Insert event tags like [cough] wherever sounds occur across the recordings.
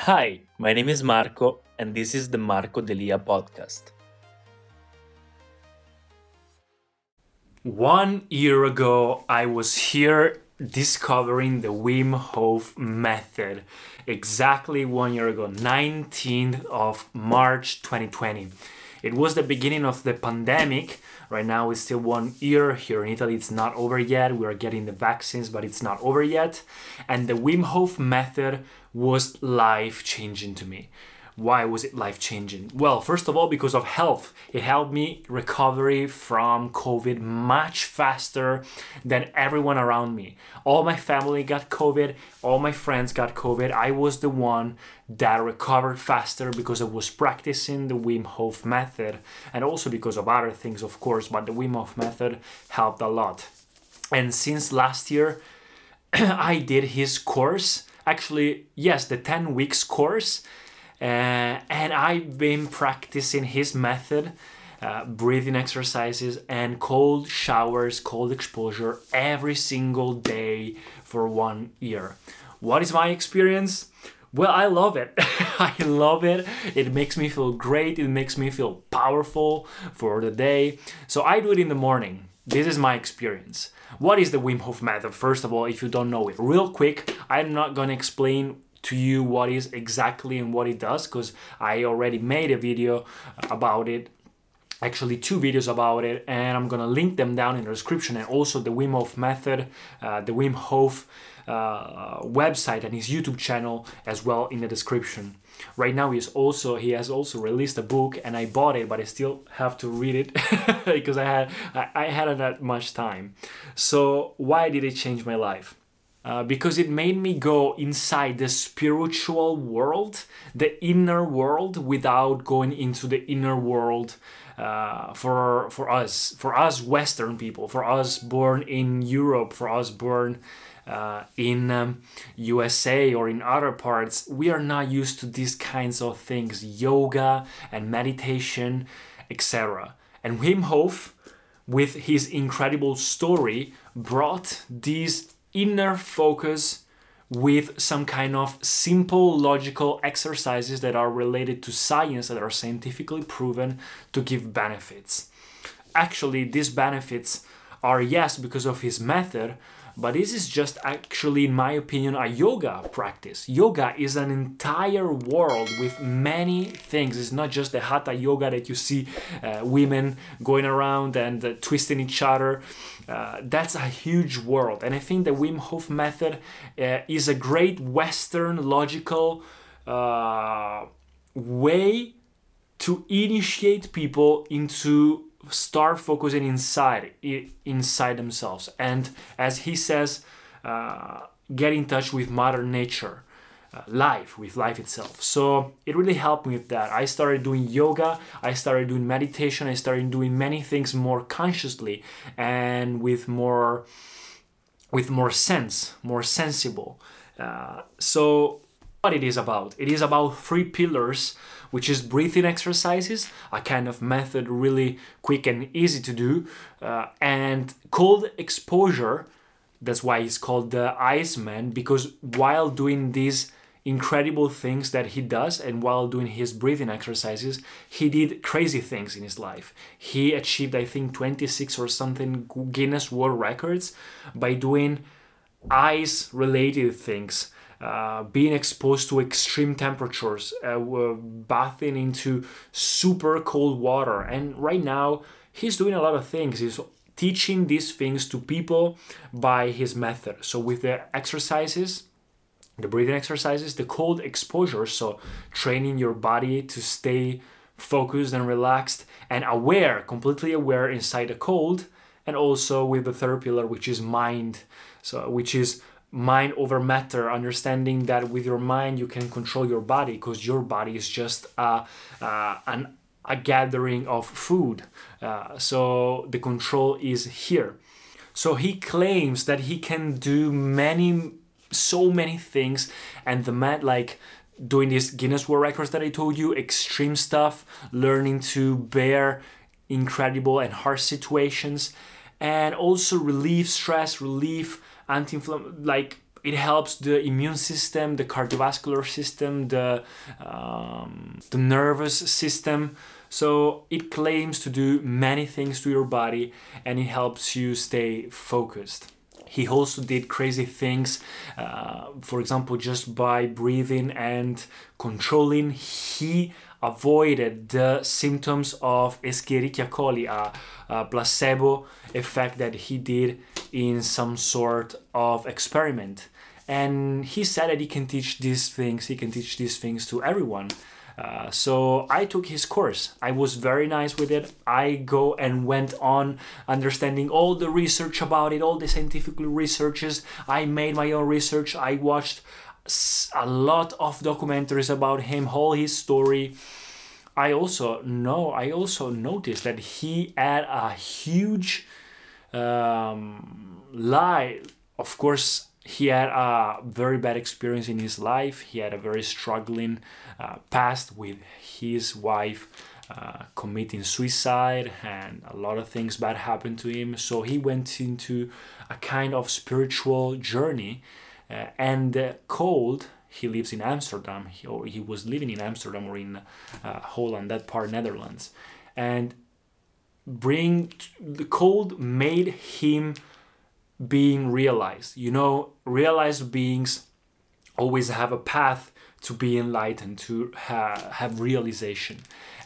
Hi, my name is Marco, and this is the Marco Delia podcast. One year ago, I was here discovering the Wim Hof method. Exactly one year ago, 19th of March 2020. It was the beginning of the pandemic. Right now, it's still one year. Here in Italy, it's not over yet. We are getting the vaccines, but it's not over yet. And the Wim Hof method was life changing to me. Why was it life changing? Well, first of all, because of health. It helped me recovery from COVID much faster than everyone around me. All my family got COVID, all my friends got COVID. I was the one that recovered faster because I was practicing the Wim Hof method and also because of other things, of course, but the Wim Hof method helped a lot. And since last year, [clears throat] I did his course. Actually, yes, the 10 weeks course and I've been practicing his method, uh, breathing exercises, and cold showers, cold exposure every single day for one year. What is my experience? Well, I love it. [laughs] I love it. It makes me feel great. It makes me feel powerful for the day. So I do it in the morning. This is my experience. What is the Wim Hof method? First of all, if you don't know it, real quick, I'm not going to explain to you what is exactly and what it does because I already made a video about it actually two videos about it and I'm gonna link them down in the description and also the Wim Hof method uh, the Wim Hof uh, website and his YouTube channel as well in the description. Right now he's also he has also released a book and I bought it but I still have to read it [laughs] because I had I, I hadn't that much time. So why did it change my life uh, because it made me go inside the spiritual world, the inner world, without going into the inner world uh, for for us, for us Western people, for us born in Europe, for us born uh, in um, USA or in other parts. We are not used to these kinds of things, yoga and meditation, etc. And Wim Hof, with his incredible story, brought these inner focus with some kind of simple logical exercises that are related to science that are scientifically proven to give benefits. Actually, these benefits are yes because of his method, but this is just actually, in my opinion, a yoga practice. Yoga is an entire world with many things. It's not just the hatha yoga that you see uh, women going around and uh, twisting each other. Uh, that's a huge world. And I think the Wim Hof method uh, is a great Western logical uh, way to initiate people into start focusing inside inside themselves. And as he says uh, get in touch with mother nature uh, life with life itself. So it really helped me with that. I started doing yoga i started doing meditation i started doing many things more consciously and with more with more sense more sensible. Uh, so what it is about? It is about three pillars which is breathing exercises, a kind of method really quick and easy to do, uh, and cold exposure. That's why he's called the Iceman because while doing these incredible things that he does and while doing his breathing exercises he did crazy things in his life he achieved i think 26 or something guinness world records by doing ice related things uh, being exposed to extreme temperatures, uh, bathing into super cold water. And right now, he's doing a lot of things. He's teaching these things to people by his method. So, with the exercises, the breathing exercises, the cold exposure, so training your body to stay focused and relaxed and aware, completely aware inside the cold, and also with the third pillar, which is mind, so which is mind over matter understanding that with your mind you can control your body because your body is just a, uh, an, a gathering of food. Uh, so the control is here. So he claims that he can do many so many things and the man like doing these guinness world records that i told you extreme stuff learning to bear incredible and harsh situations and also relieve stress relieve anti-inflammatory like it helps the immune system, the cardiovascular system, the um, the nervous system. So it claims to do many things to your body, and it helps you stay focused. He also did crazy things, uh, for example, just by breathing and controlling. He avoided the symptoms of Escherichia coli, a, a placebo effect that he did in some sort of experiment. And he said that he can teach these things, he can teach these things to everyone. Uh, so I took his course. I was very nice with it. I go and went on understanding all the research about it, all the scientific researches. I made my own research. I watched a lot of documentaries about him, all his story. I also know, I also noticed that he had a huge um, lie. Of course, he had a very bad experience in his life. He had a very struggling uh, past with his wife uh, committing suicide, and a lot of things bad happened to him. So he went into a kind of spiritual journey, uh, and uh, cold. He lives in Amsterdam, he, or he was living in Amsterdam or in uh, Holland, that part, Netherlands, and bring the cold made him being realized. You know, realized beings always have a path to be enlightened, to ha- have realization.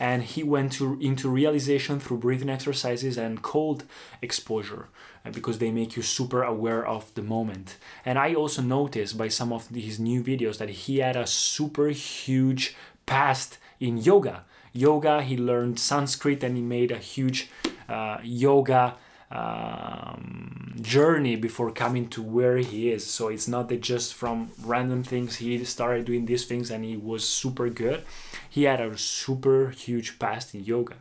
And he went to, into realization through breathing exercises and cold exposure uh, because they make you super aware of the moment. And I also noticed by some of his new videos that he had a super huge past in yoga. Yoga, he learned Sanskrit and he made a huge uh, yoga um, journey before coming to where he is. So it's not that just from random things he started doing these things and he was super good. He had a super huge past in yoga.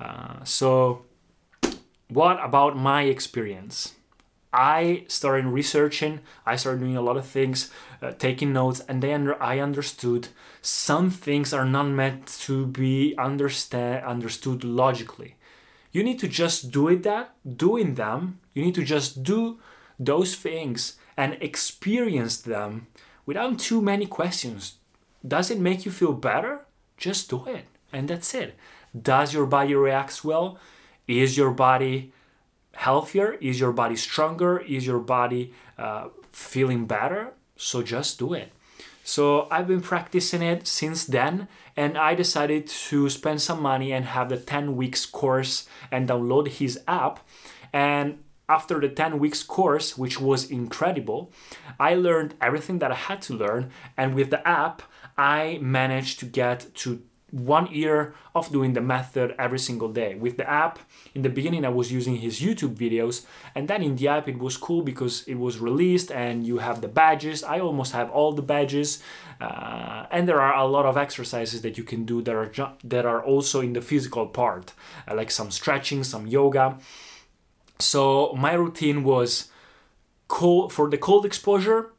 Uh, so, what about my experience? I started researching, I started doing a lot of things, uh, taking notes, and then I understood some things are not meant to be understand understood logically. You need to just do it that doing them you need to just do those things and experience them without too many questions. Does it make you feel better? Just do it and that's it. Does your body react well? Is your body healthier is your body stronger is your body uh, feeling better so just do it so I've been practicing it since then, and I decided to spend some money and have the 10 weeks course and download his app. And after the 10 weeks course, which was incredible, I learned everything that I had to learn. And with the app, I managed to get to one year of doing the method every single day. With the app, in the beginning, I was using his YouTube videos, and then in the app, it was cool because it was released and you have the badges. I almost have all the badges, uh, and there are a lot of exercises that you can do that are ju- that are also in the physical part, uh, like some stretching, some yoga. So my routine was cold for the cold exposure,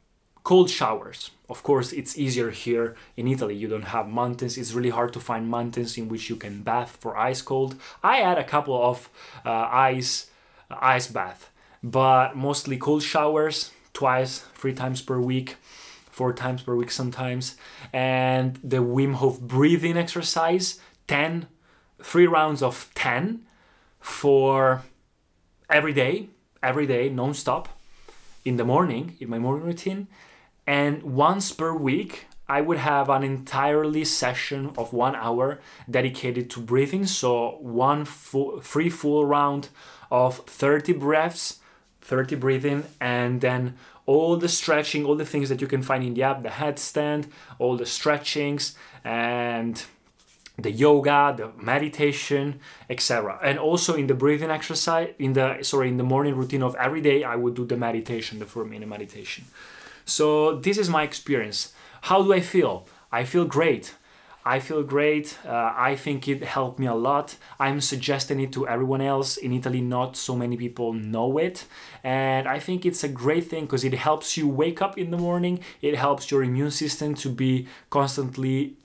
cold showers of course, it's easier here in Italy. You don't have mountains. It's really hard to find mountains in which you can bath for ice cold. I had a couple of uh, ice uh, ice bath, but mostly cold showers twice, three times per week, four times per week sometimes, and the Wim Hof breathing exercise 10 three rounds of 10 for every day, every day non-stop in the morning in my morning routine and once per week, I would have an entirely session of one hour dedicated to breathing. So one full, full round of 30 breaths, 30 breathing, and then all the stretching, all the things that you can find in the app, the headstand, all the stretchings, and the yoga, the meditation, etc. And also in the breathing exercise, in the sorry, in the morning routine of every day, I would do the meditation, the four minute meditation. So this is my experience. How do I feel? I feel great. I feel great. Uh, I think it helped me a lot. I'm suggesting it to everyone else. In Italy, not so many people know it. And I think it's a great thing because it helps you wake up in the morning. It helps your immune system to be constantly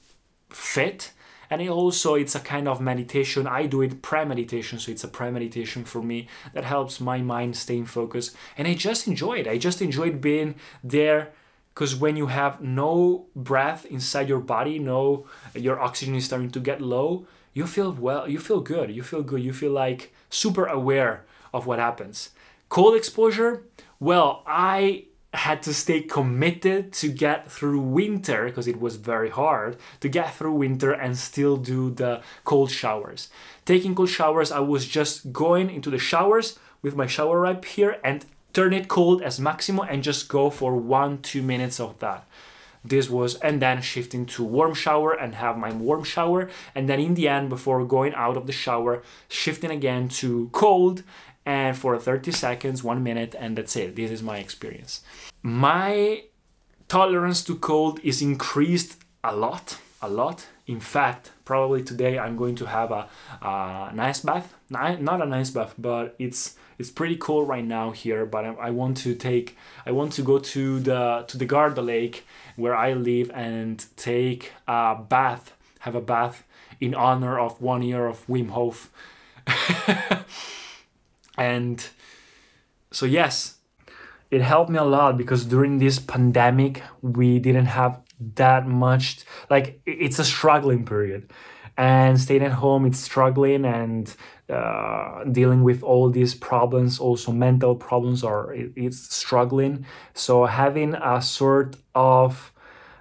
fit and it also it's a kind of meditation. I do it pre-meditation so it's a pre-meditation for me that helps my mind stay in focus. And i just enjoy it. I just enjoyed being there because when you have no breath inside your body no your oxygen is starting to get low you feel well you feel good. You feel good. You feel like super aware of what happens. Cold exposure? Well i had to stay committed to get through winter because it was very hard to get through winter and still do the cold showers. Taking cold showers, I was just going into the showers with my shower wrap here and turn it cold as maximum and just go for one, two minutes of that. This was, and then shifting to warm shower and have my warm shower. And then in the end, before going out of the shower, shifting again to cold and for 30 seconds, one minute, and that's it. This is my experience. My tolerance to cold is increased a lot, a lot. In fact, probably today I'm going to have a, a nice bath. Not a nice bath, but it's it's pretty cold right now here. But I, I want to take, I want to go to the to the Garda Lake where I live and take a bath, have a bath in honor of one year of Wim Hof. [laughs] And so, yes, it helped me a lot because during this pandemic, we didn't have that much, like, it's a struggling period. And staying at home, it's struggling and uh, dealing with all these problems, also mental problems, or it, it's struggling. So, having a sort of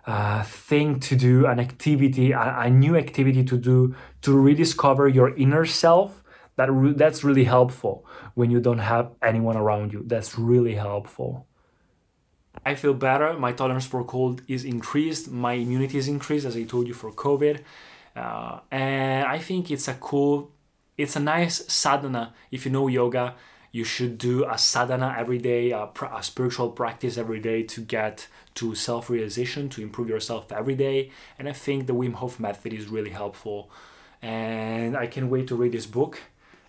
uh, thing to do, an activity, a, a new activity to do to rediscover your inner self that re- that's really helpful when you don't have anyone around you. That's really helpful. I feel better. My tolerance for cold is increased. My immunity is increased as i told you for covid. Uh, and i think it's a cool it's a nice sadhana. If you know yoga you should do a sadhana every day a, a spiritual practice every day to get to self-realization to improve yourself every day. And i think the wim hof method is really helpful. And i can't wait to read this book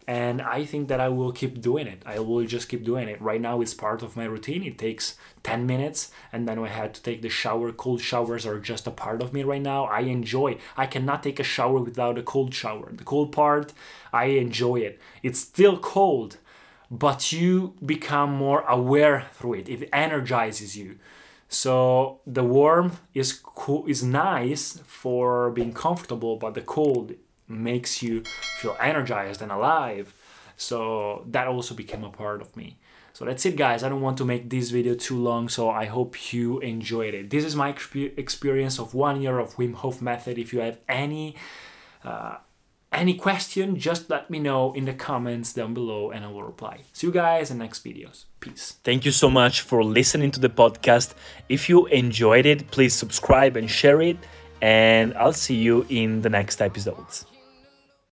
and I think that I will keep doing it. I will just keep doing it. Right now, it's part of my routine. It takes 10 minutes, and then I had to take the shower. Cold showers are just a part of me right now. I enjoy. I cannot take a shower without a cold shower. The cold part, I enjoy it. It's still cold, but you become more aware through it. It energizes you. So the warm is cool is nice for being comfortable, but the cold makes you feel energized and alive. So that also became a part of me. So that's it, guys. I don't want to make this video too long, so I hope you enjoyed it. This is my experience of one year of Wim Hof method. If you have any uh, any question, just let me know in the comments down below and I will reply. See you guys in next videos. Peace. Thank you so much for listening to the podcast. If you enjoyed it, please subscribe and share it. And I'll see you in the next episodes.